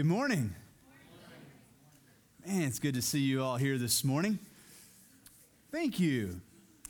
Good morning. Man, it's good to see you all here this morning. Thank you.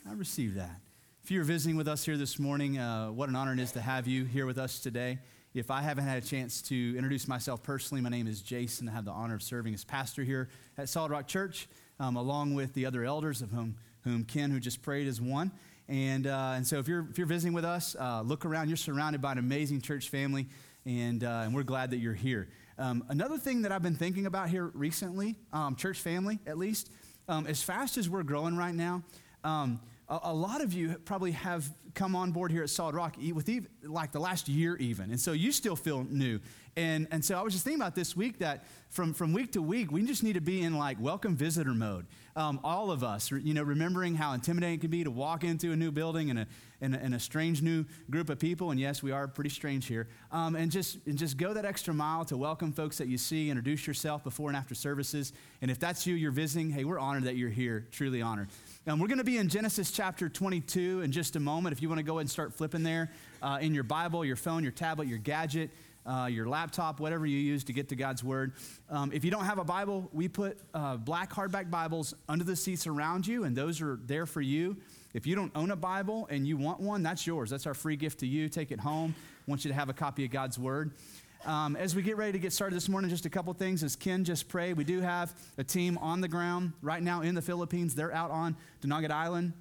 I received that. If you're visiting with us here this morning, uh, what an honor it is to have you here with us today. If I haven't had a chance to introduce myself personally, my name is Jason. I have the honor of serving as pastor here at Solid Rock Church, um, along with the other elders, of whom, whom Ken, who just prayed, is one. And, uh, and so if you're, if you're visiting with us, uh, look around. You're surrounded by an amazing church family, and, uh, and we're glad that you're here. Um, another thing that I've been thinking about here recently, um, church family at least, um, as fast as we're growing right now, um, a, a, lot of you probably have come on board here at Solid Rock with even, like the last year even, and so you still feel new. And, and so I was just thinking about this week that from, from week to week, we just need to be in like welcome visitor mode. Um, all of us, you know, remembering how intimidating it can be to walk into a new building and a, and a, and a strange new group of people. And yes, we are pretty strange here. Um, and, just, and just go that extra mile to welcome folks that you see, introduce yourself before and after services. And if that's you, you're visiting, hey, we're honored that you're here, truly honored. Um, we're going to be in Genesis chapter 22 in just a moment. If you want to go ahead and start flipping there uh, in your Bible, your phone, your tablet, your gadget uh, your laptop, whatever you use to get to God's Word. Um, if you don't have a Bible, we put uh, black hardback Bibles under the seats around you, and those are there for you. If you don't own a Bible and you want one, that's yours. That's our free gift to you. Take it home. I want you to have a copy of God's Word. Um, as we get ready to get started this morning, just a couple things. As Ken just prayed, we do have a team on the ground right now in the Philippines. They're out on Dinagat Island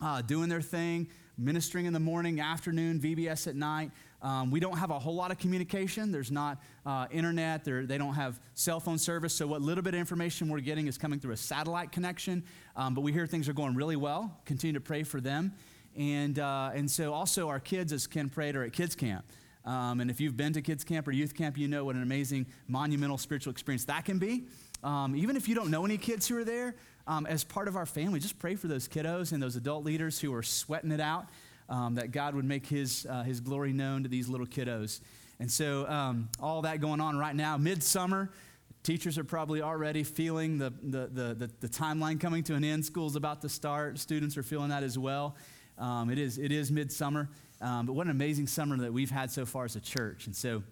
uh, doing their thing, ministering in the morning, afternoon, VBS at night. Um, we don't have a whole lot of communication. There's not uh, internet. they don't have cell phone service. So, what little bit of information we're getting is coming through a satellite connection. Um, but we hear things are going really well. Continue to pray for them. And, uh, and so, also, our kids, as Ken prayed, are at kids' camp. Um, and if you've been to kids' camp or youth camp, you know what an amazing, monumental spiritual experience that can be. Um, even if you don't know any kids who are there, um, as part of our family, just pray for those kiddos and those adult leaders who are sweating it out um, that God would make his, uh, his glory known to these little kiddos. And so, um, all that going on right now, midsummer, teachers are probably already feeling the, the, the, the, the timeline coming to an end. School's about to start. Students are feeling that as well. Um, it, is, it is midsummer. Um, but what an amazing summer that we've had so far as a church. And so,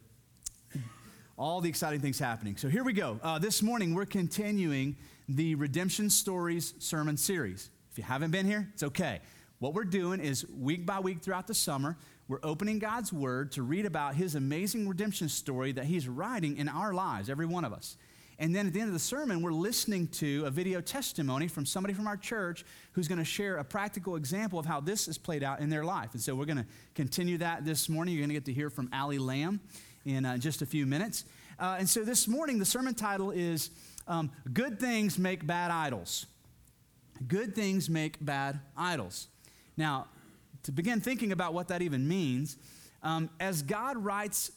all the exciting things happening. So, here we go. Uh, this morning, we're continuing the Redemption Stories sermon series. If you haven't been here, it's okay. What we're doing is week by week throughout the summer, we're opening God's Word to read about His amazing redemption story that He's writing in our lives, every one of us. And then at the end of the sermon, we're listening to a video testimony from somebody from our church who's going to share a practical example of how this is played out in their life. And so we're going to continue that this morning. You're going to get to hear from Allie Lamb in uh, just a few minutes. Uh, and so this morning, the sermon title is um, Good Things Make Bad Idols. Good Things Make Bad Idols. Now, to begin thinking about what that even means, um, as God writes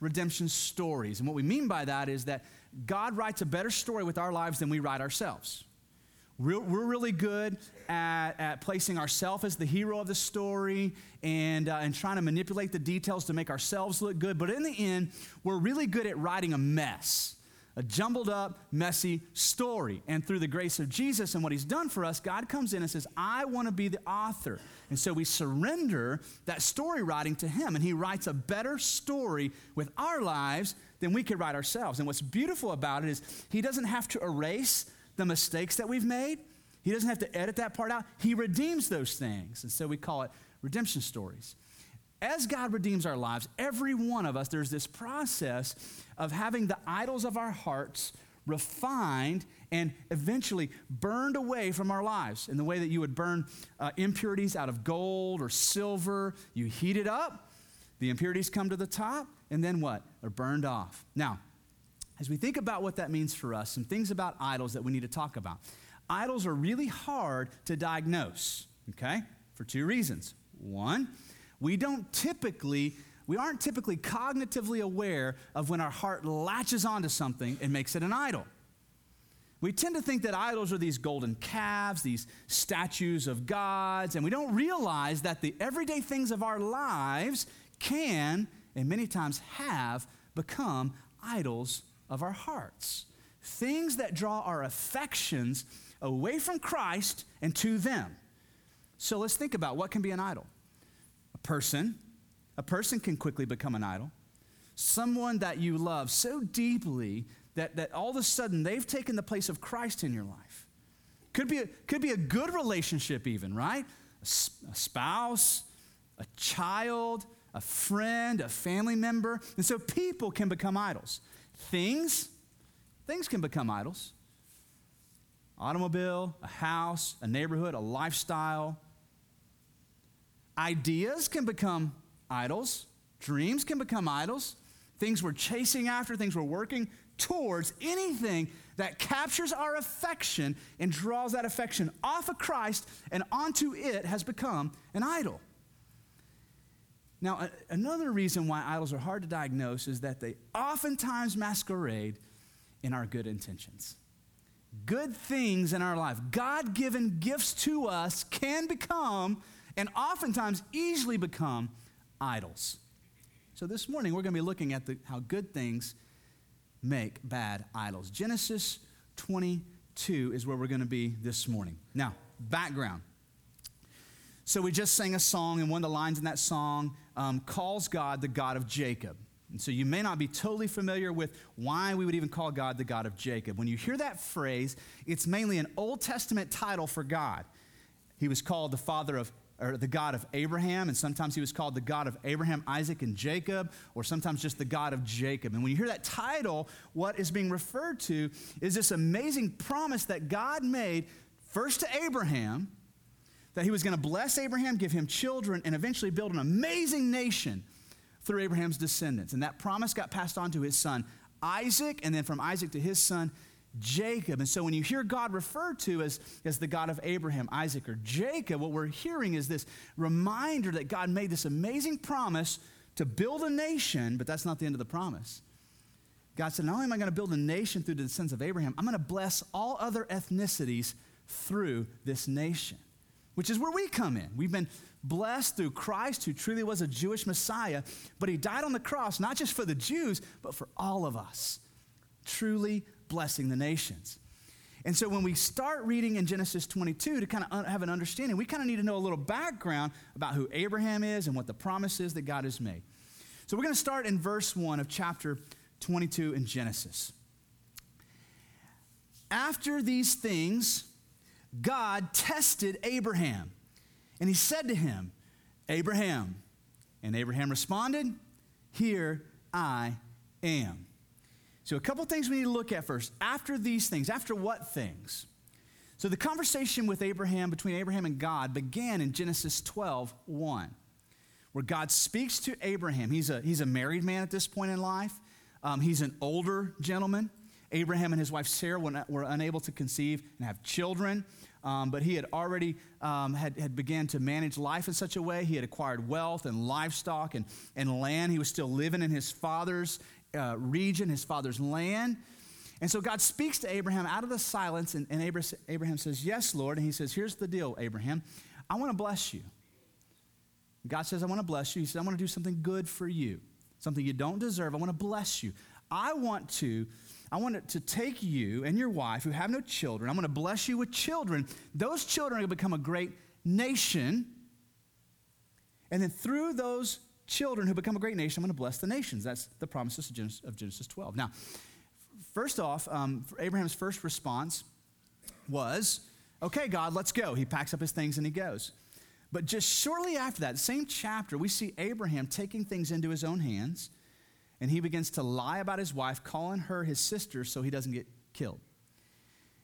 redemption stories, and what we mean by that is that God writes a better story with our lives than we write ourselves. We're, really good at, at placing ourselves as the hero of the story and, uh, and trying to manipulate the details to make ourselves look good. But in the end, we're really good at writing a mess a jumbled up, messy story. And through the grace of Jesus and what he's done for us, God comes in and says, I want to be the author. And so we surrender that story writing to him, and he writes a better story with our lives than we could write ourselves. And what's beautiful about it is he doesn't have to erase the mistakes that we've made, he doesn't have to edit that part out. He redeems those things. And so we call it redemption stories as God redeems our lives, every one of us, there's this process of having the idols of our hearts refined and eventually burned away from our lives in the way that you would burn uh, impurities out of gold or silver. You heat it up, the impurities come to the top, and then what? They're burned off. Now, as we think about what that means for us, some things about idols that we need to talk about. Idols are really hard to diagnose, okay, for two reasons. One, we don't typically we aren't typically cognitively aware of when our heart latches onto something and makes it an idol. We tend to think that idols are these golden calves, these statues of gods, and we don't realize that the everyday things of our lives can, and many times have, become idols of our hearts. Things that draw our affections away from Christ and to them. So let's think about what can be an idol A person. A person can quickly become an idol. someone that you love so deeply that, that all of a sudden they've taken the place of Christ in your life. Could be a, could be a good relationship, even, right? A, a spouse, a child, a friend, a family member. And so people can become idols. Things, things can become idols. Automobile, a house, a neighborhood, a lifestyle. Ideas can become idols. Dreams can become idols. Things we're chasing after, things we're working towards, anything that captures our affection and draws that affection off of Christ and onto it has become an idol. Now, a- another reason why idols are hard to diagnose is that they oftentimes masquerade in our good intentions. Good things in our life, God given gifts to us, can become and oftentimes easily become idols. So this morning we're going to be looking at the, how good things make bad idols. Genesis 22 is where we're going to be this morning. Now, background. So we just sang a song, and one of the lines in that song um, calls God the God of Jacob. And so you may not be totally familiar with why we would even call God the God of Jacob. When you hear that phrase, it's mainly an Old Testament title for God. He was called the father of or the God of Abraham, and sometimes he was called the God of Abraham, Isaac, and Jacob, or sometimes just the God of Jacob. And when you hear that title, what is being referred to is this amazing promise that God made first to Abraham that he was going to bless Abraham, give him children, and eventually build an amazing nation through Abraham's descendants. And that promise got passed on to his son Isaac, and then from Isaac to his son Jacob. And so when you hear God referred to as, as the God of Abraham, Isaac, or Jacob, what we're hearing is this reminder that God made this amazing promise to build a nation, but that's not the end of the promise. God said, Not only am I going to build a nation through the descendants of Abraham, I'm going to bless all other ethnicities through this nation, which is where we come in. We've been blessed through Christ, who truly was a Jewish Messiah, but he died on the cross, not just for the Jews, but for all of us. Truly blessing the nations. And so when we start reading in Genesis 22 to kind of have an understanding, we kind of need to know a little background about who Abraham is and what the promise is that God has made. So we're going to start in verse 1 of chapter 22 in Genesis. After these things, God tested Abraham, and he said to him, Abraham. And Abraham responded, Here I am. So, a couple things we need to look at first. After these things, after what things? So, the conversation with Abraham, between Abraham and God, began in Genesis 12 1, where God speaks to Abraham. He's a, he's a married man at this point in life, um, he's an older gentleman. Abraham and his wife Sarah were, unable to conceive and have children. Um, but he had already um, had, had began to manage life in such a way. He had acquired wealth and livestock and, and land. He was still living in his father's uh, region, his father's land. And so God speaks to Abraham out of the silence, and, and Abraham says, Yes, Lord. And he says, Here's the deal, Abraham. I want to bless you. God says, I want to bless you. He says, I want to do something good for you, something you don't deserve. I want to bless you. I want to. I want to take you and your wife who have no children. I'm going to bless you with children. Those children are going to become a great nation. And then through those children who become a great nation, I'm going to bless the nations. That's the promises of Genesis, of Genesis 12. Now, first off, um, Abraham's first response was, okay, God, let's go. He packs up his things and he goes. But just shortly after that, same chapter, we see Abraham taking things into his own hands and he begins to lie about his wife, calling her his sister so he doesn't get killed.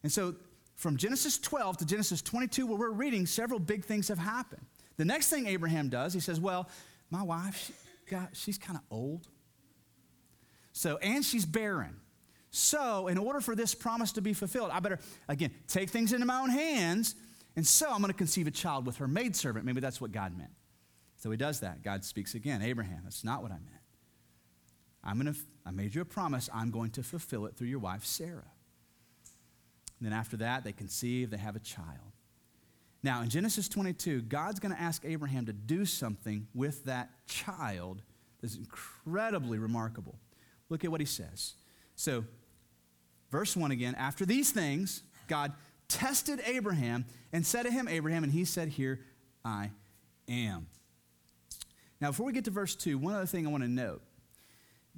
And so from Genesis 12 to Genesis 22, where we're reading, several big things have happened. The next thing Abraham does, he says, Well, my wife, she, God, she's kind of old. So, and she's barren. So, in order for this promise to be fulfilled, I better, again, take things into my own hands. And so I'm going to conceive a child with her maidservant. Maybe that's what God meant. So he does that. God speaks again Abraham, that's not what I meant. I'm to, I made you a promise. I'm going to fulfill it through your wife, Sarah. And then after that, they conceive, they have a child. Now, in Genesis 22, God's going to ask Abraham to do something with that child that's incredibly remarkable. Look at what he says. So, verse 1 again after these things, God tested Abraham and said to him, Abraham, and he said, Here I am. Now, before we get to verse 2, one other thing I want to note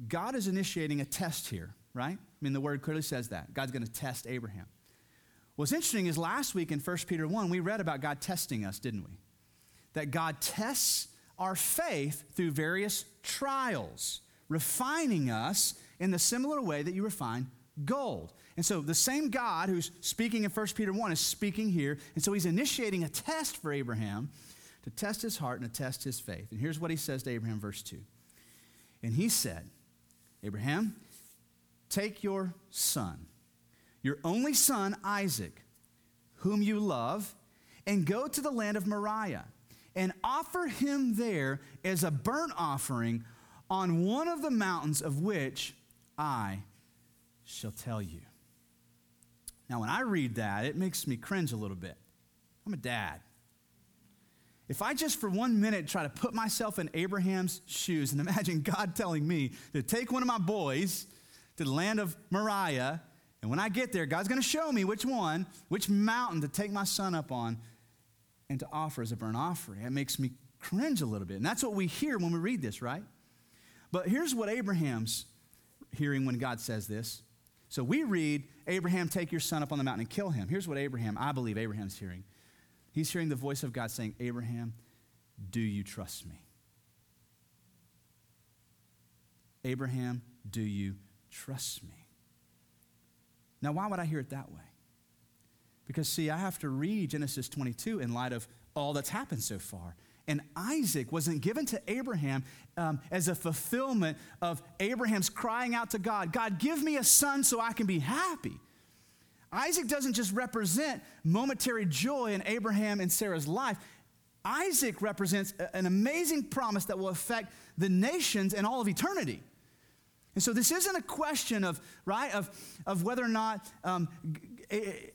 God is initiating a test here, right? I mean, the word clearly says that. God's going to test Abraham. What's interesting is last week in 1 Peter 1, we read about God testing us, didn't we? That God tests our faith through various trials, refining us in the similar way that you refine gold. And so the same God who's speaking in 1 Peter 1 is speaking here. And so he's initiating a test for Abraham to test his heart and to test his faith. And here's what he says to Abraham, verse 2. And he said, Abraham, take your son, your only son, Isaac, whom you love, and go to the land of Moriah and offer him there as a burnt offering on one of the mountains of which I shall tell you. Now, when I read that, it makes me cringe a little bit. I'm a dad. If I just for one minute try to put myself in Abraham's shoes and imagine God telling me to take one of my boys to the land of Moriah, and when I get there, God's going to show me which one, which mountain to take my son up on and to offer as a burnt offering. It makes me cringe a little bit. And that's what we hear when we read this, right? But here's what Abraham's hearing when God says this. So we read, Abraham, take your son up on the mountain and kill him. Here's what Abraham, I believe Abraham's hearing. He's hearing the voice of God saying, Abraham, do you trust me? Abraham, do you trust me? Now, why would I hear it that way? Because, see, I have to read Genesis 22 in light of all that's happened so far. And Isaac wasn't given to Abraham um, as a fulfillment of Abraham's crying out to God, God, give me a son so I can be happy. Isaac doesn't just represent momentary joy in Abraham and Sarah's life. Isaac represents an amazing promise that will affect the nations and all of eternity. And so this isn't a question of, right, of, of whether or not, um,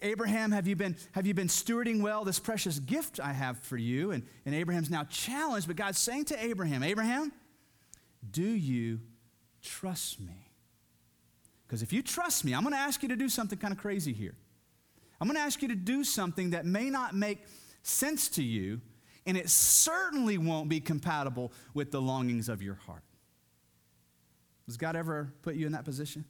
Abraham, have you, been, have you been stewarding well this precious gift I have for you? And, and Abraham's now challenged, but God's saying to Abraham, Abraham, do you trust me? Because if you trust me, I'm going to ask you to do something kind of crazy here. I'm going to ask you to do something that may not make sense to you, and it certainly won't be compatible with the longings of your heart. Has God ever put you in that position?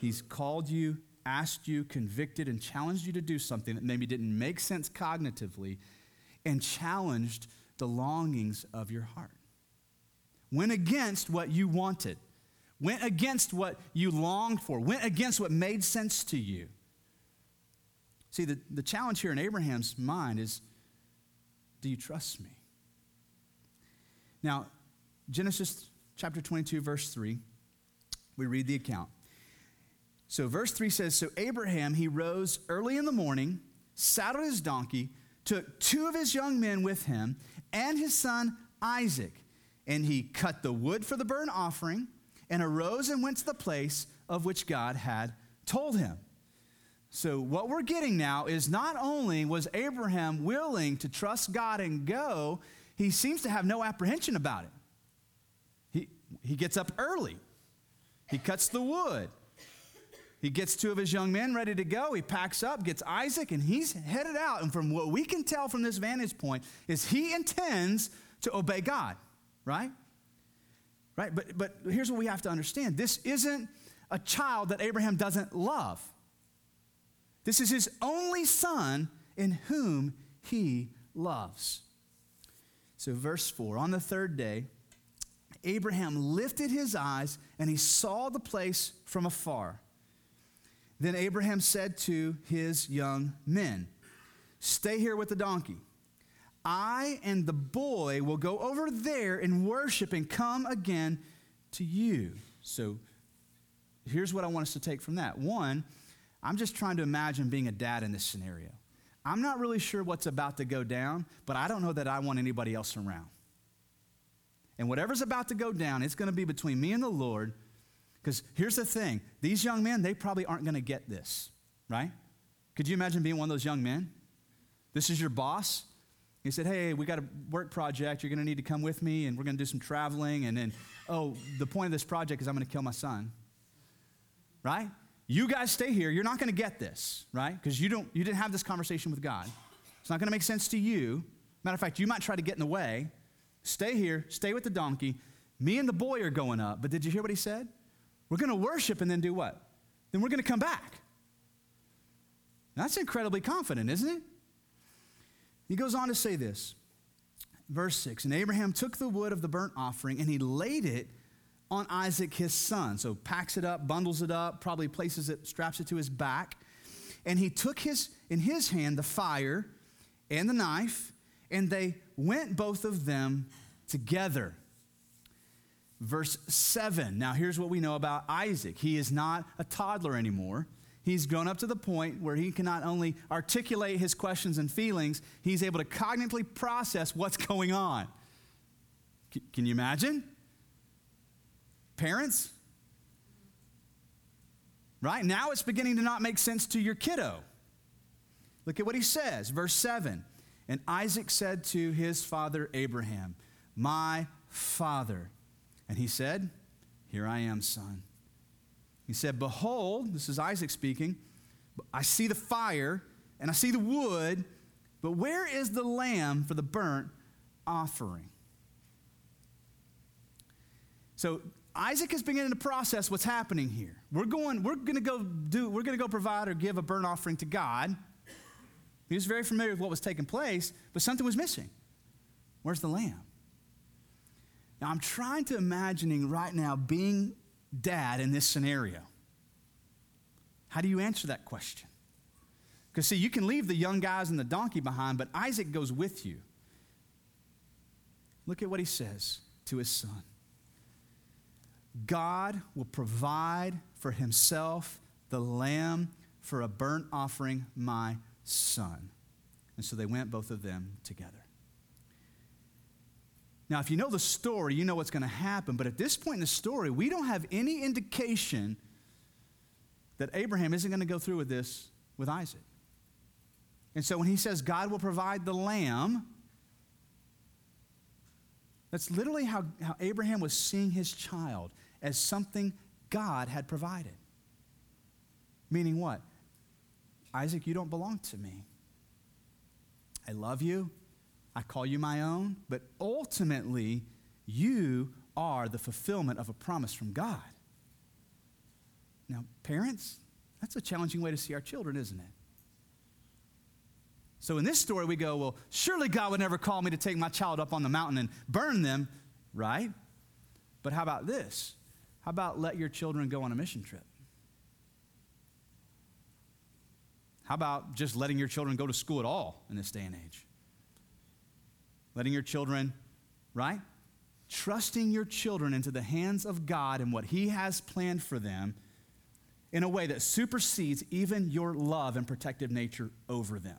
He's called you, asked you, convicted, and challenged you to do something that maybe didn't make sense cognitively and challenged the longings of your heart. Went against what you wanted went against what you longed for, went against what made sense to you. See, the, the challenge here in Abraham's mind is do you trust me? Now, Genesis chapter 22, verse 3, we read the account. So, verse 3 says So Abraham, he rose early in the morning, saddled his donkey, took two of his young men with him, and his son Isaac, and he cut the wood for the burnt offering and arose and went to the place of which God had told him. So, what we're getting now is not only was Abraham willing to trust God and go, he seems to have no apprehension about it. He, he gets up early, he cuts the wood. He gets two of his young men ready to go. He packs up, gets Isaac, and he's headed out. And from what we can tell from this vantage point, is he intends to obey God, right? Right? But, but here's what we have to understand this isn't a child that Abraham doesn't love. This is his only son in whom he loves. So, verse 4 On the third day, Abraham lifted his eyes and he saw the place from afar. Then Abraham said to his young men, Stay here with the donkey. I and the boy will go over there and worship and come again to you. So here's what I want us to take from that. One, I'm just trying to imagine being a dad in this scenario. I'm not really sure what's about to go down, but I don't know that I want anybody else around. And whatever's about to go down, it's going to be between me and the Lord. Because here's the thing these young men, they probably aren't going to get this, right? Could you imagine being one of those young men? This is your boss. He said, Hey, we got a work project. You're going to need to come with me, and we're going to do some traveling. And then, oh, the point of this project is I'm going to kill my son. Right? You guys stay here. You're not going to get this, right? Because you, don't, you didn't have this conversation with God. It's not going to make sense to you. Matter of fact, you might try to get in the way. Stay here, stay with the donkey. Me and the boy are going up. But did you hear what he said? We're going to worship and then do what? Then we're going to come back. That's incredibly confident, isn't it? He goes on to say this. Verse 6 And Abraham took the wood of the burnt offering and he laid it on Isaac his son. So packs it up, bundles it up, probably places it, straps it to his back. And he took his in his hand the fire and the knife, and they went both of them together. Verse 7. Now here's what we know about Isaac. He is not a toddler anymore. He's grown up to the point where he can not only articulate his questions and feelings, he's able to cognitively process what's going on. C- can you imagine? Parents? Right? Now it's beginning to not make sense to your kiddo. Look at what he says, verse 7. And Isaac said to his father Abraham, My father. And he said, Here I am, son. He said, Behold, this is Isaac speaking, I see the fire and I see the wood, but where is the lamb for the burnt offering? So Isaac is beginning to process what's happening here. We're going, we're to go do, we're to go provide or give a burnt offering to God. He was very familiar with what was taking place, but something was missing. Where's the lamb? Now I'm trying to imagining right now being dad in this scenario. How do you answer that question? Because, see, you can leave the young guys and the donkey behind, but Isaac goes with you. Look at what he says to his son God will provide for himself the lamb for a burnt offering, my son. And so they went, both of them, together. Now, if you know the story, you know what's going to happen. But at this point in the story, we don't have any indication that Abraham isn't going to go through with this with Isaac. And so when he says God will provide the lamb, that's literally how, how Abraham was seeing his child as something God had provided. Meaning what? Isaac, you don't belong to me. I love you. I call you my own. But ultimately, you are the fulfillment of a promise from God. Now, parents, that's a challenging way to see our children, isn't it? So in this story, we go, well, surely God would never call me to take my child up on the mountain and burn them, right? But how about this? How about let your children go on a mission trip? How about just letting your children go to school at all in this day and age? Letting your children, right? Trusting your children into the hands of God and what He has planned for them in a way that supersedes even your love and protective nature over them.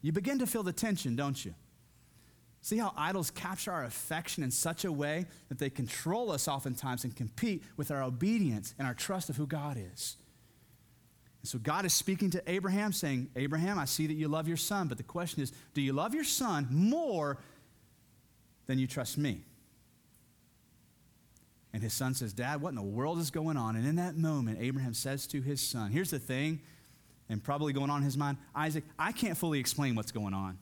You begin to feel the tension, don't you? See how idols capture our affection in such a way that they control us oftentimes and compete with our obedience and our trust of who God is. And so God is speaking to Abraham, saying, Abraham, I see that you love your son, but the question is, do you love your son more than you trust me? And his son says, Dad, what in the world is going on? And in that moment, Abraham says to his son, Here's the thing, and probably going on in his mind, Isaac, I can't fully explain what's going on.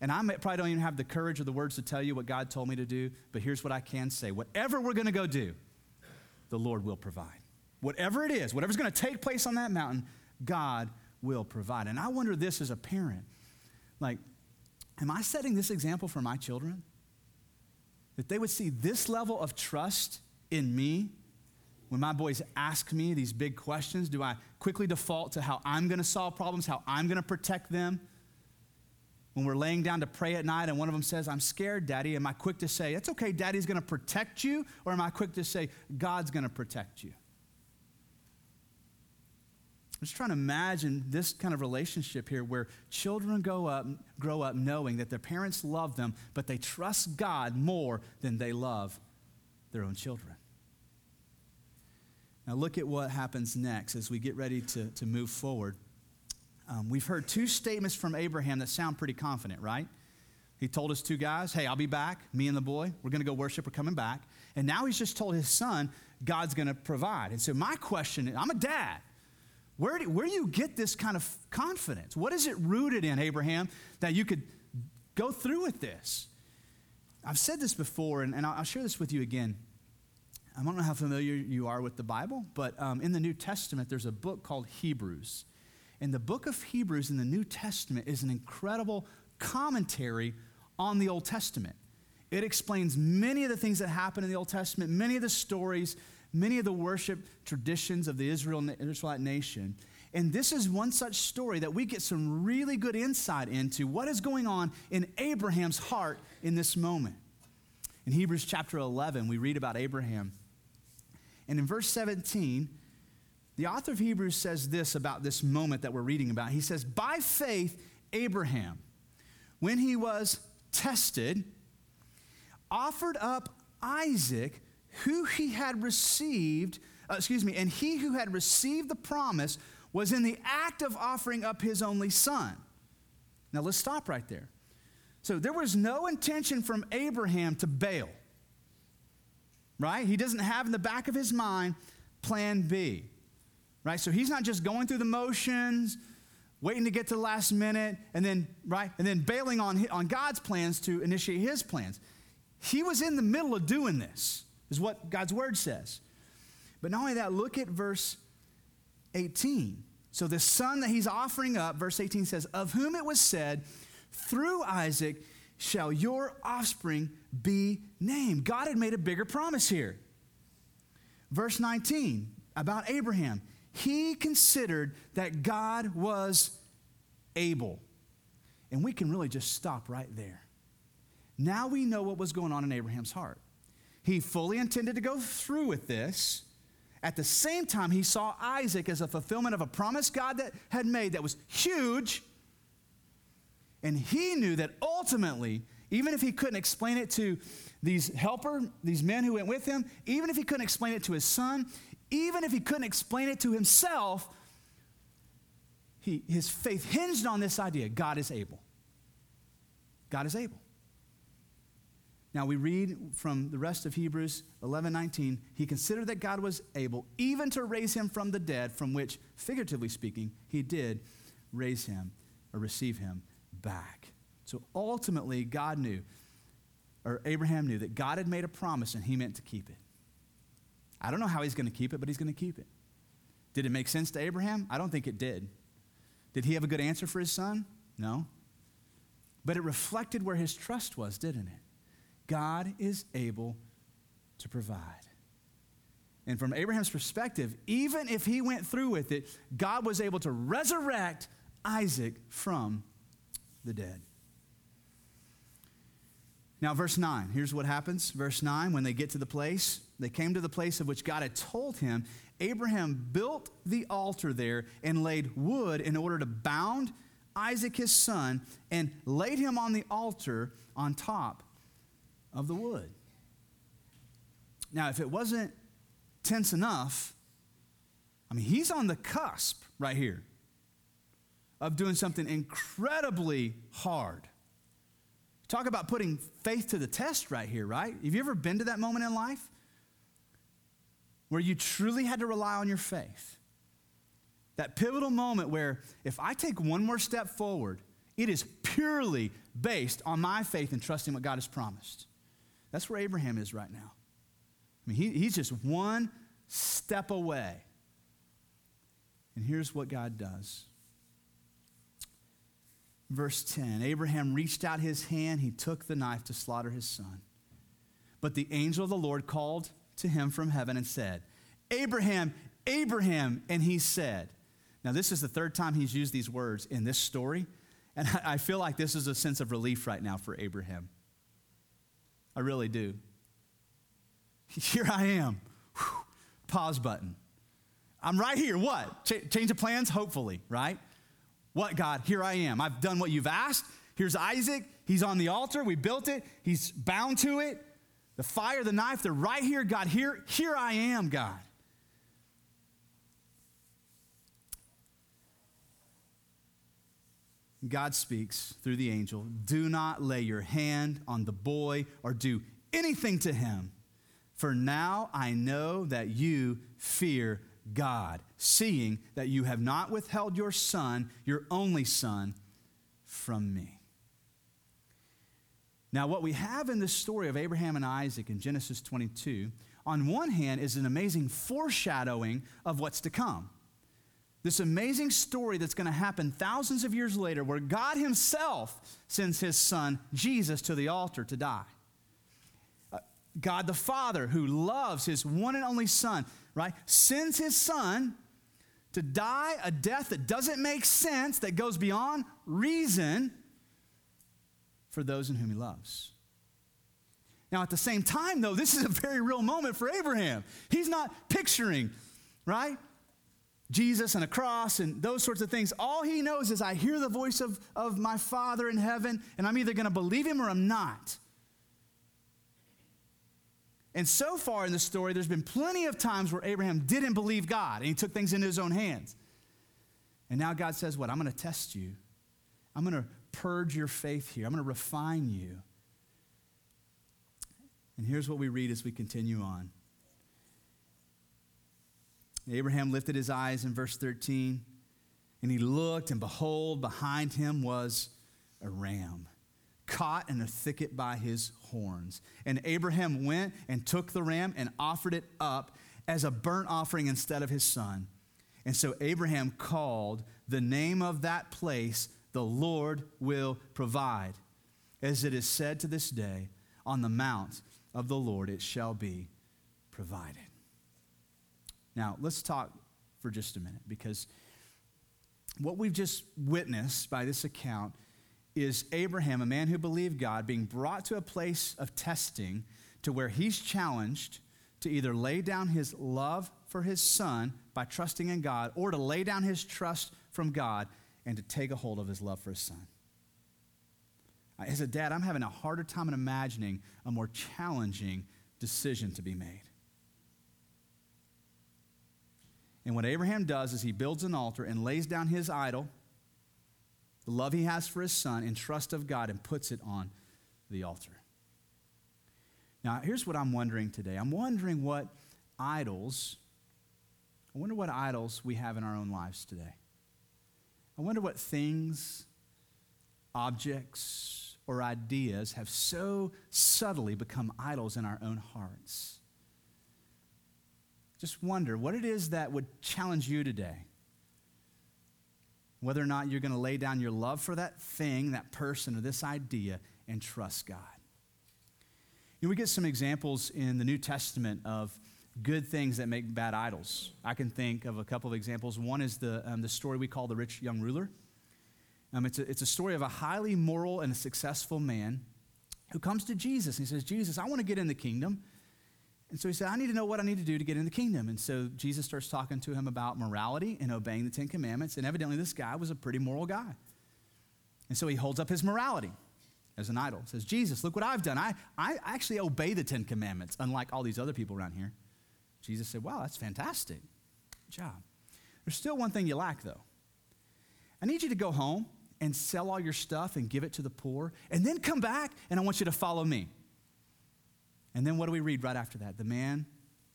And I probably don't even have the courage or the words to tell you what God told me to do, but here's what I can say. Whatever we're going to go do, the Lord will provide. Whatever it is, whatever's going to take place on that mountain, God will provide. And I wonder this as a parent like, am I setting this example for my children? That they would see this level of trust in me when my boys ask me these big questions? Do I quickly default to how I'm going to solve problems, how I'm going to protect them? When we're laying down to pray at night and one of them says, I'm scared, Daddy, am I quick to say, It's okay, Daddy's going to protect you? Or am I quick to say, God's going to protect you? I'm just trying to imagine this kind of relationship here where children grow up, grow up knowing that their parents love them, but they trust God more than they love their own children. Now, look at what happens next as we get ready to, to move forward. Um, we've heard two statements from Abraham that sound pretty confident, right? He told his two guys, Hey, I'll be back, me and the boy. We're going to go worship. We're coming back. And now he's just told his son, God's going to provide. And so, my question is I'm a dad. Where do, where do you get this kind of confidence? What is it rooted in, Abraham, that you could go through with this? I've said this before, and, and I'll share this with you again. I don't know how familiar you are with the Bible, but um, in the New Testament, there's a book called Hebrews. And the book of Hebrews in the New Testament is an incredible commentary on the Old Testament. It explains many of the things that happen in the Old Testament, many of the stories, many of the worship traditions of the Israel, Israelite nation. And this is one such story that we get some really good insight into what is going on in Abraham's heart in this moment. In Hebrews chapter 11, we read about Abraham. And in verse 17, the author of Hebrews says this about this moment that we're reading about. He says, By faith, Abraham, when he was tested, offered up Isaac, who he had received, uh, excuse me, and he who had received the promise was in the act of offering up his only son. Now let's stop right there. So there was no intention from Abraham to bail, right? He doesn't have in the back of his mind plan B, right? So he's not just going through the motions, waiting to get to the last minute, and then, right? And then bailing on, on God's plans to initiate his plans. He was in the middle of doing this, is what God's word says. But not only that, look at verse 18. So the son that he's offering up, verse 18 says, Of whom it was said, through Isaac shall your offspring be named. God had made a bigger promise here. Verse 19 about Abraham. He considered that God was able. And we can really just stop right there. Now we know what was going on in Abraham's heart. He fully intended to go through with this. At the same time, he saw Isaac as a fulfillment of a promise God that had made that was huge. And he knew that ultimately, even if he couldn't explain it to these helper, these men who went with him, even if he couldn't explain it to his son, even if he couldn't explain it to himself, he, his faith hinged on this idea God is able. God is able. Now we read from the rest of Hebrews 11 19, he considered that God was able even to raise him from the dead, from which, figuratively speaking, he did raise him or receive him back. So ultimately, God knew, or Abraham knew, that God had made a promise and he meant to keep it. I don't know how he's going to keep it, but he's going to keep it. Did it make sense to Abraham? I don't think it did. Did he have a good answer for his son? No. But it reflected where his trust was, didn't it? God is able to provide. And from Abraham's perspective, even if he went through with it, God was able to resurrect Isaac from the dead. Now, verse 9, here's what happens. Verse 9, when they get to the place, they came to the place of which God had told him. Abraham built the altar there and laid wood in order to bound Isaac his son and laid him on the altar on top of the wood. Now, if it wasn't tense enough, I mean, he's on the cusp right here of doing something incredibly hard. Talk about putting faith to the test right here, right? Have you ever been to that moment in life where you truly had to rely on your faith? That pivotal moment where if I take one more step forward, it is purely based on my faith and trusting what God has promised. That's where Abraham is right now. I mean, he, he's just one step away. And here's what God does. Verse 10 Abraham reached out his hand, he took the knife to slaughter his son. But the angel of the Lord called to him from heaven and said, Abraham, Abraham. And he said, Now, this is the third time he's used these words in this story. And I feel like this is a sense of relief right now for Abraham. I really do. Here I am. Whew. Pause button. I'm right here. What? Ch- change of plans? Hopefully, right? What, God? Here I am. I've done what you've asked. Here's Isaac. He's on the altar. We built it. He's bound to it. The fire, the knife, they're right here. God, here, here I am, God. God speaks through the angel Do not lay your hand on the boy or do anything to him, for now I know that you fear God, seeing that you have not withheld your son, your only son, from me. Now, what we have in this story of Abraham and Isaac in Genesis 22, on one hand, is an amazing foreshadowing of what's to come. This amazing story that's going to happen thousands of years later, where God Himself sends His Son, Jesus, to the altar to die. Uh, God the Father, who loves His one and only Son, right, sends His Son to die a death that doesn't make sense, that goes beyond reason for those in whom he loves. Now, at the same time, though, this is a very real moment for Abraham. He's not picturing, right? Jesus and a cross and those sorts of things. All he knows is I hear the voice of, of my Father in heaven, and I'm either going to believe him or I'm not. And so far in the story, there's been plenty of times where Abraham didn't believe God and he took things into his own hands. And now God says, What? I'm going to test you. I'm going to purge your faith here. I'm going to refine you. And here's what we read as we continue on. Abraham lifted his eyes in verse 13, and he looked, and behold, behind him was a ram caught in a thicket by his horns. And Abraham went and took the ram and offered it up as a burnt offering instead of his son. And so Abraham called the name of that place the Lord will provide. As it is said to this day, on the mount of the Lord it shall be provided. Now, let's talk for just a minute because what we've just witnessed by this account is Abraham, a man who believed God, being brought to a place of testing to where he's challenged to either lay down his love for his son by trusting in God or to lay down his trust from God and to take a hold of his love for his son. As a dad, I'm having a harder time in imagining a more challenging decision to be made. And what Abraham does is he builds an altar and lays down his idol, the love he has for his son, in trust of God, and puts it on the altar. Now, here's what I'm wondering today I'm wondering what idols, I wonder what idols we have in our own lives today. I wonder what things, objects, or ideas have so subtly become idols in our own hearts. Just wonder what it is that would challenge you today. Whether or not you're going to lay down your love for that thing, that person, or this idea and trust God. You know, we get some examples in the New Testament of good things that make bad idols. I can think of a couple of examples. One is the, um, the story we call the rich young ruler. Um, it's, a, it's a story of a highly moral and a successful man who comes to Jesus and he says, Jesus, I want to get in the kingdom. And so he said, I need to know what I need to do to get in the kingdom. And so Jesus starts talking to him about morality and obeying the Ten Commandments. And evidently, this guy was a pretty moral guy. And so he holds up his morality as an idol. Says, Jesus, look what I've done. I, I actually obey the Ten Commandments, unlike all these other people around here. Jesus said, Wow, that's fantastic. Good job. There's still one thing you lack, though. I need you to go home and sell all your stuff and give it to the poor, and then come back, and I want you to follow me. And then what do we read right after that? The man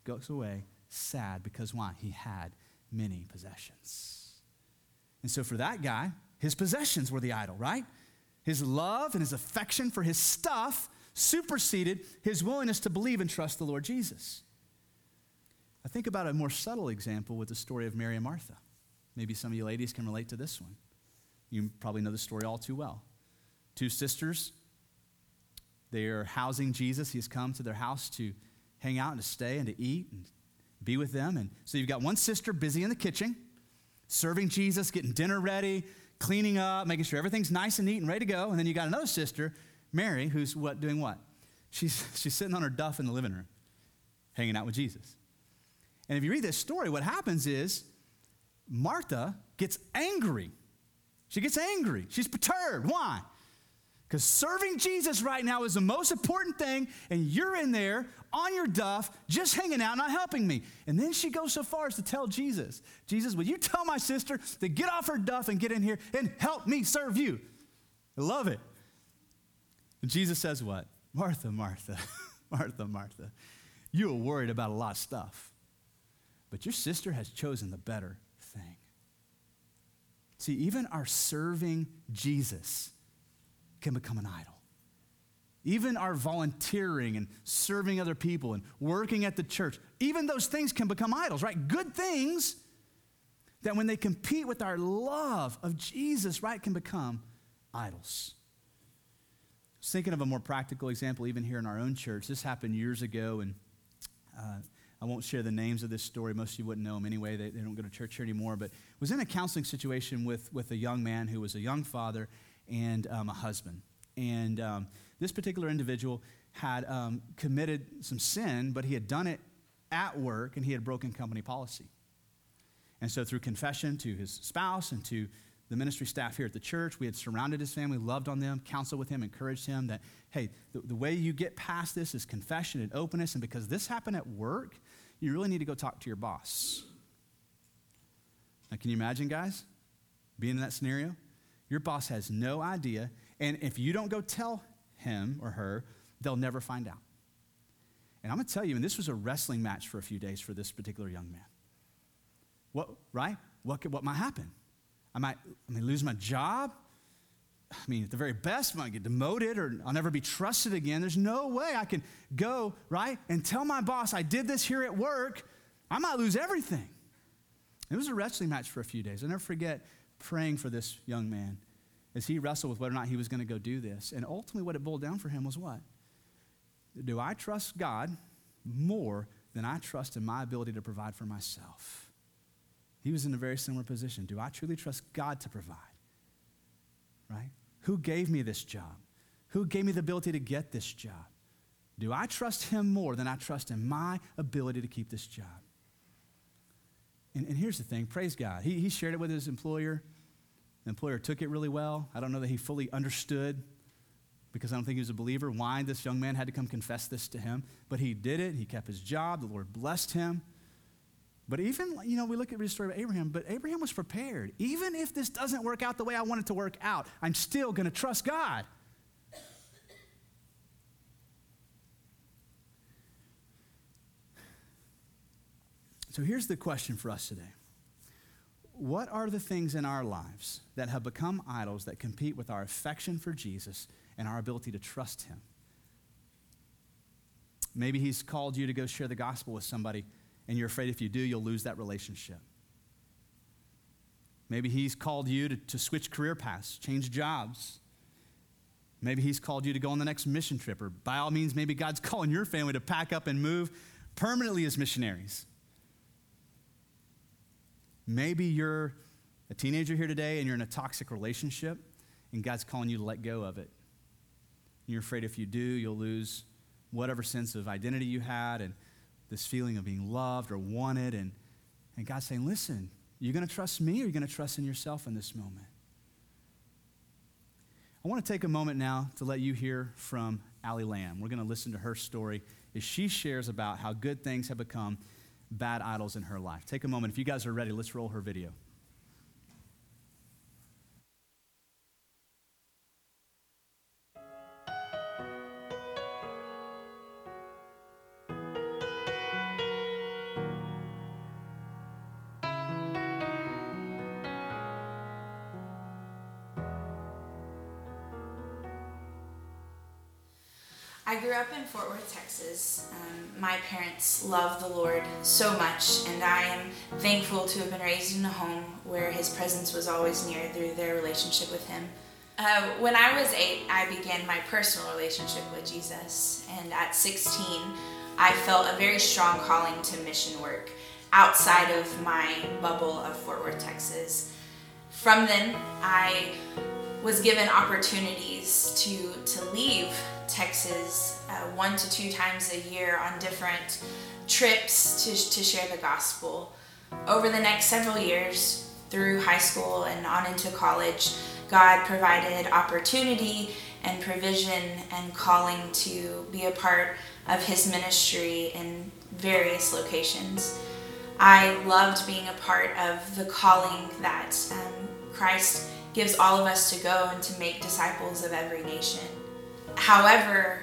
goes away sad because why? He had many possessions. And so for that guy, his possessions were the idol, right? His love and his affection for his stuff superseded his willingness to believe and trust the Lord Jesus. I think about a more subtle example with the story of Mary and Martha. Maybe some of you ladies can relate to this one. You probably know the story all too well. Two sisters, they are housing Jesus. He's come to their house to hang out and to stay and to eat and be with them. And so you've got one sister busy in the kitchen, serving Jesus, getting dinner ready, cleaning up, making sure everything's nice and neat and ready to go. And then you got another sister, Mary, who's what doing what? She's, she's sitting on her duff in the living room, hanging out with Jesus. And if you read this story, what happens is Martha gets angry. She gets angry. She's perturbed. Why? Because serving Jesus right now is the most important thing, and you're in there on your duff, just hanging out, not helping me. And then she goes so far as to tell Jesus, Jesus, will you tell my sister to get off her duff and get in here and help me serve you? I love it. And Jesus says, What? Martha, Martha, Martha, Martha, you are worried about a lot of stuff but your sister has chosen the better thing. See, even our serving Jesus can become an idol. even our volunteering and serving other people and working at the church, even those things can become idols, right? Good things that when they compete with our love of Jesus, right, can become idols. I was thinking of a more practical example, even here in our own church. This happened years ago, and uh, I won't share the names of this story. Most of you wouldn't know them anyway. They, they don't go to church here anymore. But was in a counseling situation with, with a young man who was a young father and um, a husband. And um, this particular individual had um, committed some sin, but he had done it at work and he had broken company policy. And so, through confession to his spouse and to the ministry staff here at the church, we had surrounded his family, loved on them, counseled with him, encouraged him that, hey, the, the way you get past this is confession and openness. And because this happened at work, you really need to go talk to your boss. Now, can you imagine, guys, being in that scenario? Your boss has no idea. And if you don't go tell him or her, they'll never find out. And I'm going to tell you, and this was a wrestling match for a few days for this particular young man. What, right? What, could, what might happen? I might, I may lose my job. I mean, at the very best, I might get demoted or I'll never be trusted again. There's no way I can go, right, and tell my boss I did this here at work. I might lose everything. It was a wrestling match for a few days. I'll never forget praying for this young man as he wrestled with whether or not he was going to go do this. And ultimately, what it boiled down for him was what? Do I trust God more than I trust in my ability to provide for myself? He was in a very similar position. Do I truly trust God to provide? Right? Who gave me this job? Who gave me the ability to get this job? Do I trust Him more than I trust in my ability to keep this job? And, and here's the thing praise God. He, he shared it with his employer. The employer took it really well. I don't know that he fully understood because I don't think he was a believer why this young man had to come confess this to him. But he did it. He kept his job. The Lord blessed him. But even, you know, we look at the story of Abraham, but Abraham was prepared. Even if this doesn't work out the way I want it to work out, I'm still going to trust God. So here's the question for us today What are the things in our lives that have become idols that compete with our affection for Jesus and our ability to trust Him? Maybe He's called you to go share the gospel with somebody and you're afraid if you do, you'll lose that relationship. Maybe He's called you to, to switch career paths, change jobs. Maybe He's called you to go on the next mission trip, or by all means, maybe God's calling your family to pack up and move permanently as missionaries. Maybe you're a teenager here today and you're in a toxic relationship, and God's calling you to let go of it. And you're afraid if you do, you'll lose whatever sense of identity you had and this feeling of being loved or wanted. And, and God's saying, listen, you're going to trust me or you're going to trust in yourself in this moment? I want to take a moment now to let you hear from Allie Lamb. We're going to listen to her story as she shares about how good things have become bad idols in her life. Take a moment. If you guys are ready, let's roll her video. Fort Worth, Texas. Um, my parents love the Lord so much, and I am thankful to have been raised in a home where His presence was always near through their relationship with Him. Uh, when I was eight, I began my personal relationship with Jesus, and at 16, I felt a very strong calling to mission work outside of my bubble of Fort Worth, Texas. From then, I was given opportunities to, to leave Texas uh, one to two times a year on different trips to, to share the gospel. Over the next several years, through high school and on into college, God provided opportunity and provision and calling to be a part of His ministry in various locations. I loved being a part of the calling that um, Christ gives all of us to go and to make disciples of every nation. However,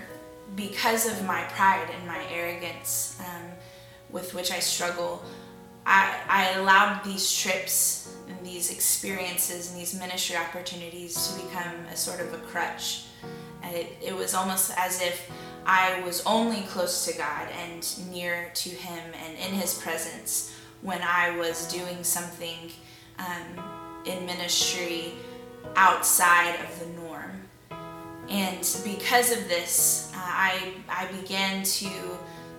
because of my pride and my arrogance um, with which I struggle, I, I allowed these trips and these experiences and these ministry opportunities to become a sort of a crutch. It, it was almost as if I was only close to God and near to Him and in His presence when I was doing something um, in ministry outside of the. And because of this, uh, I, I began to,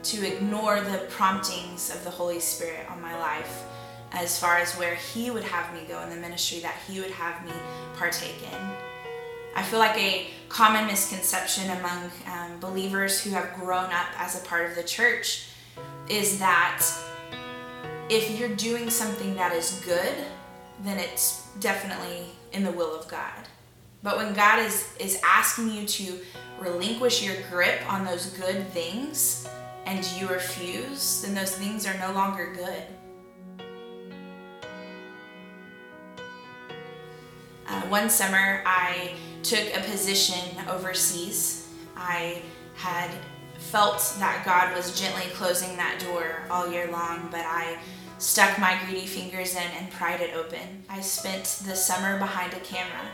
to ignore the promptings of the Holy Spirit on my life as far as where He would have me go in the ministry that He would have me partake in. I feel like a common misconception among um, believers who have grown up as a part of the church is that if you're doing something that is good, then it's definitely in the will of God. But when God is, is asking you to relinquish your grip on those good things and you refuse, then those things are no longer good. Uh, one summer, I took a position overseas. I had felt that God was gently closing that door all year long, but I stuck my greedy fingers in and pried it open. I spent the summer behind a camera,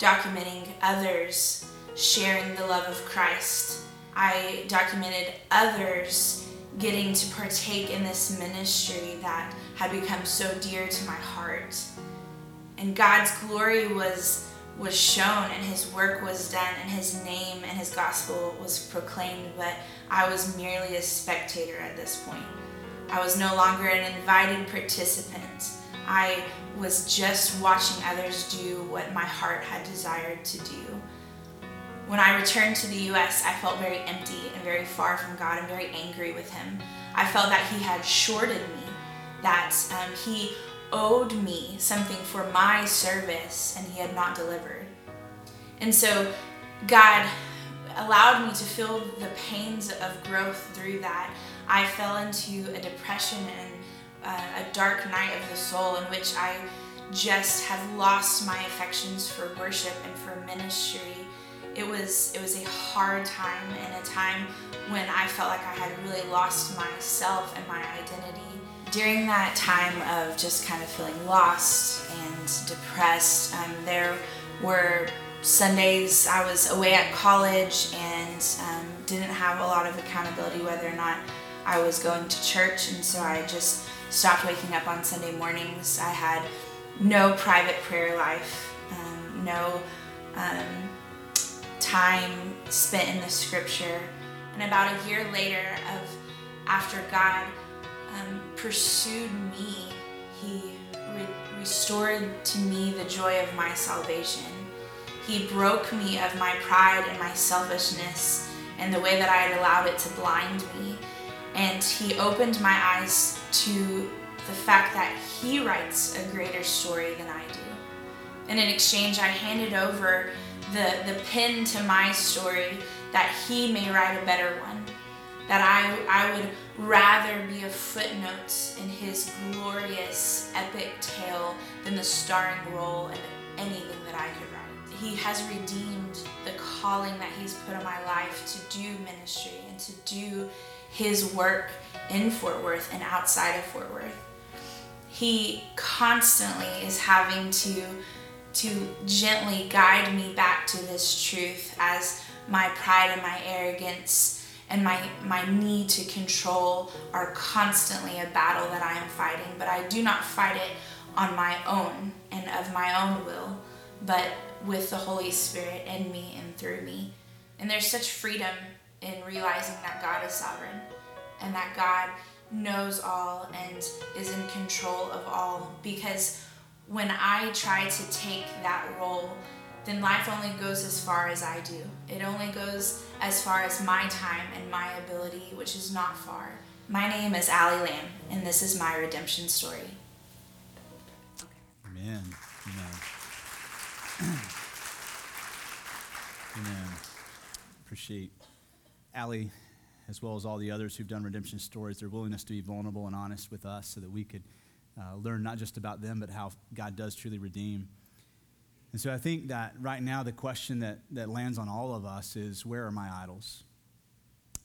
documenting others sharing the love of Christ. I documented others getting to partake in this ministry that had become so dear to my heart. And God's glory was was shown and his work was done and his name and his gospel was proclaimed, but I was merely a spectator at this point. I was no longer an invited participant. I was just watching others do what my heart had desired to do. When I returned to the US, I felt very empty and very far from God and very angry with Him. I felt that He had shorted me, that um, He owed me something for my service and he had not delivered. And so God allowed me to feel the pains of growth through that. I fell into a depression and uh, a dark night of the soul in which I just have lost my affections for worship and for ministry. It was it was a hard time and a time when I felt like I had really lost myself and my identity during that time of just kind of feeling lost and depressed, um, there were Sundays I was away at college and um, didn't have a lot of accountability whether or not I was going to church, and so I just stopped waking up on Sunday mornings. I had no private prayer life, um, no um, time spent in the scripture. And about a year later, of after God um, pursued me, He re- restored to me the joy of my salvation. He broke me of my pride and my selfishness and the way that I had allowed it to blind me. And He opened my eyes to the fact that He writes a greater story than I do. And in exchange, I handed over the, the pen to my story that He may write a better one. That I, I would rather be a footnote in his glorious epic tale than the starring role in anything that I could write. He has redeemed the calling that he's put on my life to do ministry and to do his work in Fort Worth and outside of Fort Worth. He constantly is having to to gently guide me back to this truth as my pride and my arrogance and my, my need to control are constantly a battle that I am fighting, but I do not fight it on my own and of my own will, but with the Holy Spirit in me and through me. And there's such freedom in realizing that God is sovereign and that God knows all and is in control of all because when I try to take that role, then life only goes as far as I do. It only goes as far as my time and my ability, which is not far. My name is Allie Lamb, and this is my redemption story. Amen. Amen. Amen. Appreciate Allie, as well as all the others who've done redemption stories, their willingness to be vulnerable and honest with us so that we could uh, learn not just about them, but how God does truly redeem. And so I think that right now the question that, that lands on all of us is where are my idols?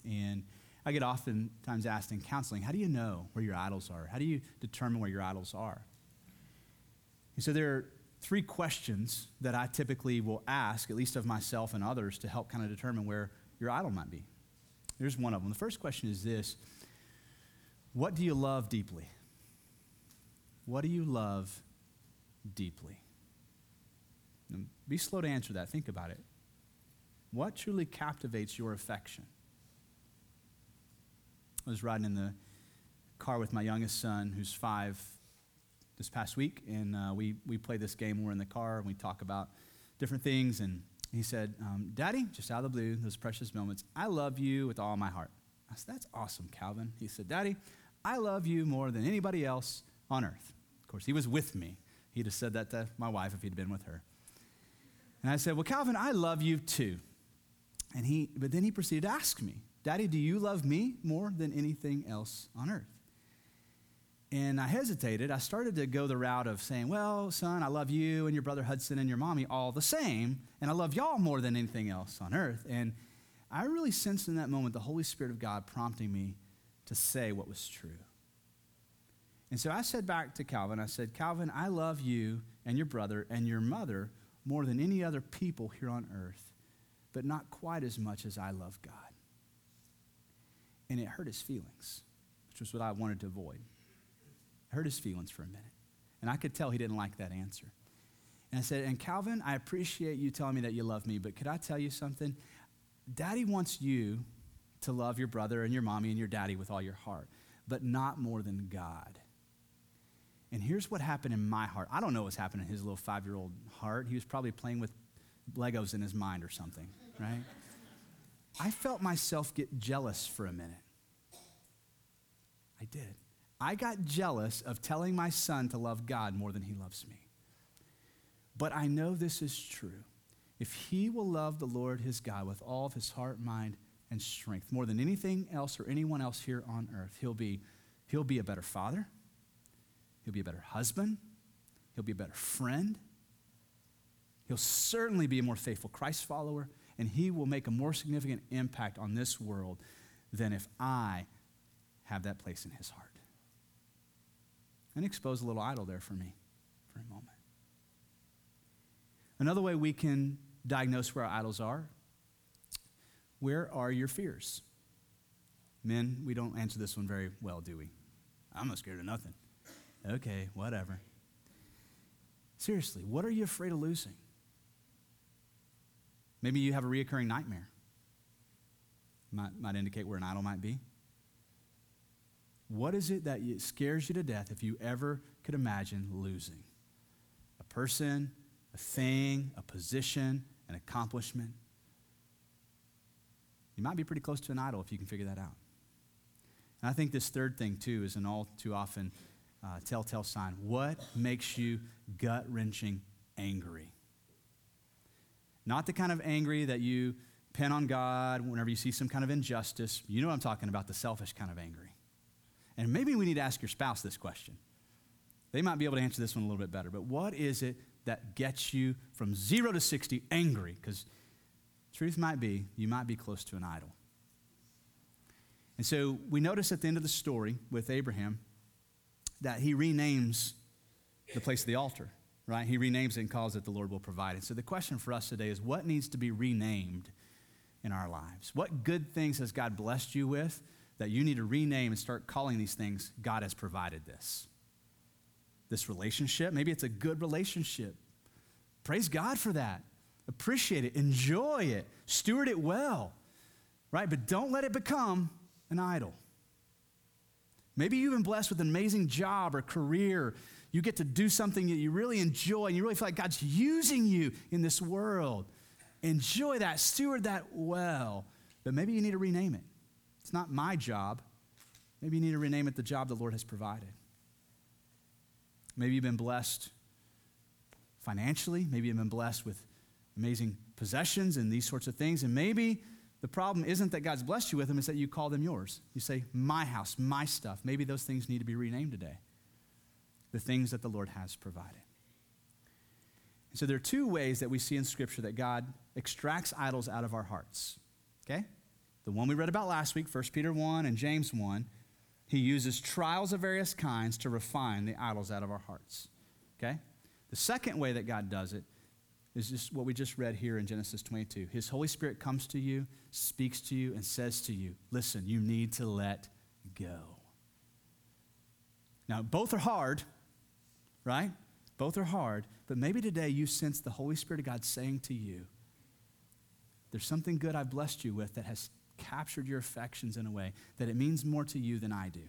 And I get oftentimes asked in counseling, how do you know where your idols are? How do you determine where your idols are? And so there are three questions that I typically will ask, at least of myself and others, to help kind of determine where your idol might be. Here's one of them. The first question is this What do you love deeply? What do you love deeply? And be slow to answer that. Think about it. What truly captivates your affection? I was riding in the car with my youngest son, who's five, this past week, and uh, we, we play this game. We're in the car and we talk about different things. And he said, um, Daddy, just out of the blue, those precious moments, I love you with all my heart. I said, That's awesome, Calvin. He said, Daddy, I love you more than anybody else on earth. Of course, he was with me. He'd have said that to my wife if he'd been with her. And I said, Well, Calvin, I love you too. And he, but then he proceeded to ask me, Daddy, do you love me more than anything else on earth? And I hesitated. I started to go the route of saying, Well, son, I love you and your brother Hudson and your mommy all the same, and I love y'all more than anything else on earth. And I really sensed in that moment the Holy Spirit of God prompting me to say what was true. And so I said back to Calvin, I said, Calvin, I love you and your brother and your mother more than any other people here on earth, but not quite as much as I love God. And it hurt his feelings, which was what I wanted to avoid hurt his feelings for a minute. And I could tell he didn't like that answer. And I said, And Calvin, I appreciate you telling me that you love me, but could I tell you something? Daddy wants you to love your brother and your mommy and your daddy with all your heart, but not more than God. And here's what happened in my heart. I don't know what's happened in his little five year old heart. He was probably playing with Legos in his mind or something, right? I felt myself get jealous for a minute. I did. I got jealous of telling my son to love God more than he loves me. But I know this is true. If he will love the Lord his God with all of his heart, mind, and strength, more than anything else or anyone else here on earth, he'll be, he'll be a better father, he'll be a better husband, he'll be a better friend, he'll certainly be a more faithful Christ follower, and he will make a more significant impact on this world than if I have that place in his heart and expose a little idol there for me for a moment. Another way we can diagnose where our idols are where are your fears? Men, we don't answer this one very well, do we? I'm not scared of nothing. Okay, whatever. Seriously, what are you afraid of losing? Maybe you have a reoccurring nightmare. Might, might indicate where an idol might be. What is it that scares you to death if you ever could imagine losing? A person, a thing, a position, an accomplishment. You might be pretty close to an idol if you can figure that out. And I think this third thing, too, is an all too often uh, telltale sign. What makes you gut wrenching angry? Not the kind of angry that you pin on God whenever you see some kind of injustice. You know what I'm talking about, the selfish kind of angry. And maybe we need to ask your spouse this question. They might be able to answer this one a little bit better. But what is it that gets you from zero to 60 angry? Because truth might be, you might be close to an idol. And so we notice at the end of the story with Abraham that he renames the place of the altar, right? He renames it and calls it the Lord will provide. And so the question for us today is what needs to be renamed in our lives? What good things has God blessed you with? That you need to rename and start calling these things God has provided this. This relationship, maybe it's a good relationship. Praise God for that. Appreciate it, enjoy it, steward it well, right? But don't let it become an idol. Maybe you've been blessed with an amazing job or career. You get to do something that you really enjoy and you really feel like God's using you in this world. Enjoy that, steward that well. But maybe you need to rename it. Not my job. Maybe you need to rename it the job the Lord has provided. Maybe you've been blessed financially. Maybe you've been blessed with amazing possessions and these sorts of things. And maybe the problem isn't that God's blessed you with them, it's that you call them yours. You say, my house, my stuff. Maybe those things need to be renamed today. The things that the Lord has provided. And so there are two ways that we see in Scripture that God extracts idols out of our hearts. Okay? The one we read about last week, 1 Peter 1 and James 1, he uses trials of various kinds to refine the idols out of our hearts. Okay? The second way that God does it is just what we just read here in Genesis 22. His Holy Spirit comes to you, speaks to you, and says to you, Listen, you need to let go. Now, both are hard, right? Both are hard, but maybe today you sense the Holy Spirit of God saying to you, There's something good I've blessed you with that has captured your affections in a way that it means more to you than I do.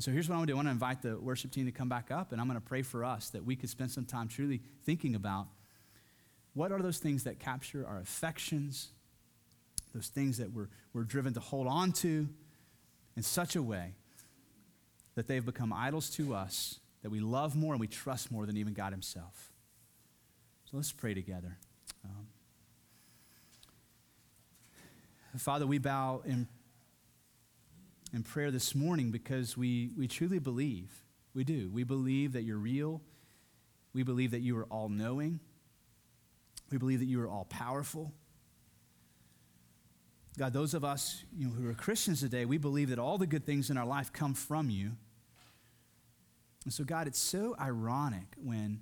So here's what I want to do I want to invite the worship team to come back up, and I'm going to pray for us that we could spend some time truly thinking about what are those things that capture our affections, those things that we're, we're driven to hold on to in such a way that they've become idols to us, that we love more and we trust more than even God Himself. So let's pray together. Um, Father, we bow in in prayer this morning because we, we truly believe. We do. We believe that you're real. We believe that you are all knowing. We believe that you are all powerful. God, those of us you know, who are Christians today, we believe that all the good things in our life come from you. And so, God, it's so ironic when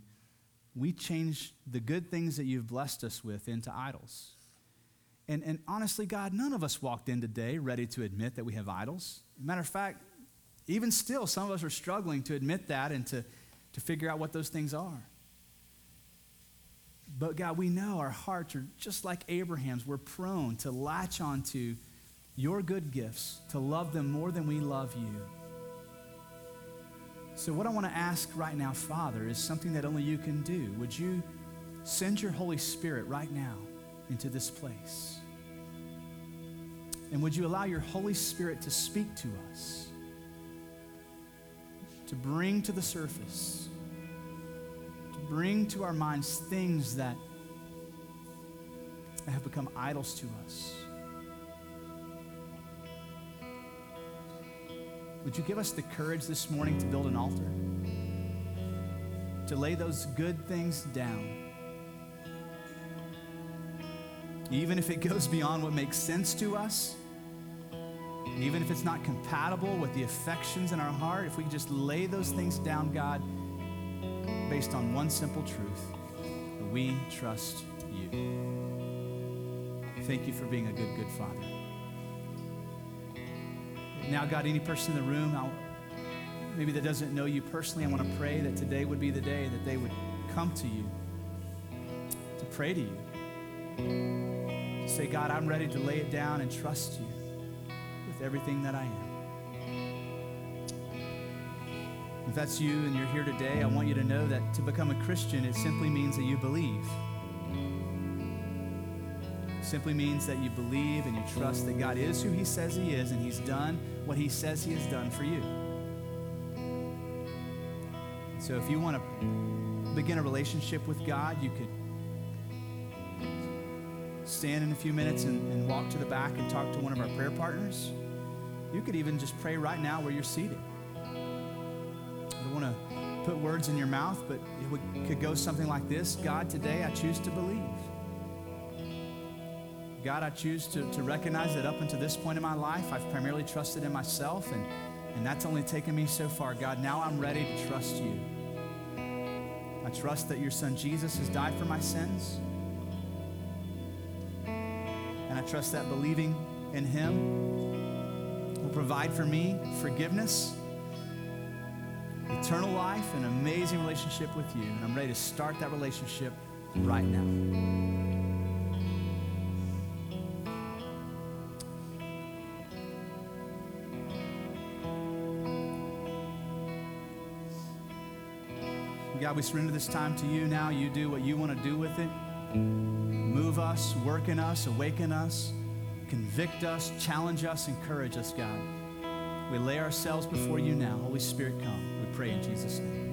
we change the good things that you've blessed us with into idols. And, and honestly, God, none of us walked in today ready to admit that we have idols. Matter of fact, even still, some of us are struggling to admit that and to, to figure out what those things are. But God, we know our hearts are just like Abraham's. We're prone to latch onto your good gifts, to love them more than we love you. So, what I want to ask right now, Father, is something that only you can do. Would you send your Holy Spirit right now into this place? And would you allow your Holy Spirit to speak to us, to bring to the surface, to bring to our minds things that have become idols to us? Would you give us the courage this morning to build an altar? To lay those good things down? Even if it goes beyond what makes sense to us, even if it's not compatible with the affections in our heart, if we just lay those things down, God, based on one simple truth we trust you. Thank you for being a good, good Father. Now, God, any person in the room, I'll, maybe that doesn't know you personally, I want to pray that today would be the day that they would come to you, to pray to you say, God, I'm ready to lay it down and trust you with everything that I am. If that's you and you're here today, I want you to know that to become a Christian, it simply means that you believe. It simply means that you believe and you trust that God is who He says He is and He's done what He says He has done for you. So if you want to begin a relationship with God, you could stand in a few minutes and, and walk to the back and talk to one of our prayer partners. You could even just pray right now where you're seated. I don't want to put words in your mouth, but it would, could go something like this God, today I choose to believe. God, I choose to, to recognize that up until this point in my life, I've primarily trusted in myself, and, and that's only taken me so far. God, now I'm ready to trust you. I trust that your son Jesus has died for my sins. Trust that believing in Him will provide for me forgiveness, eternal life, and an amazing relationship with you. And I'm ready to start that relationship right now. God, we surrender this time to you now. You do what you want to do with it. Move us, work in us, awaken us, convict us, challenge us, encourage us, God. We lay ourselves before you now. Holy Spirit, come. We pray in Jesus' name.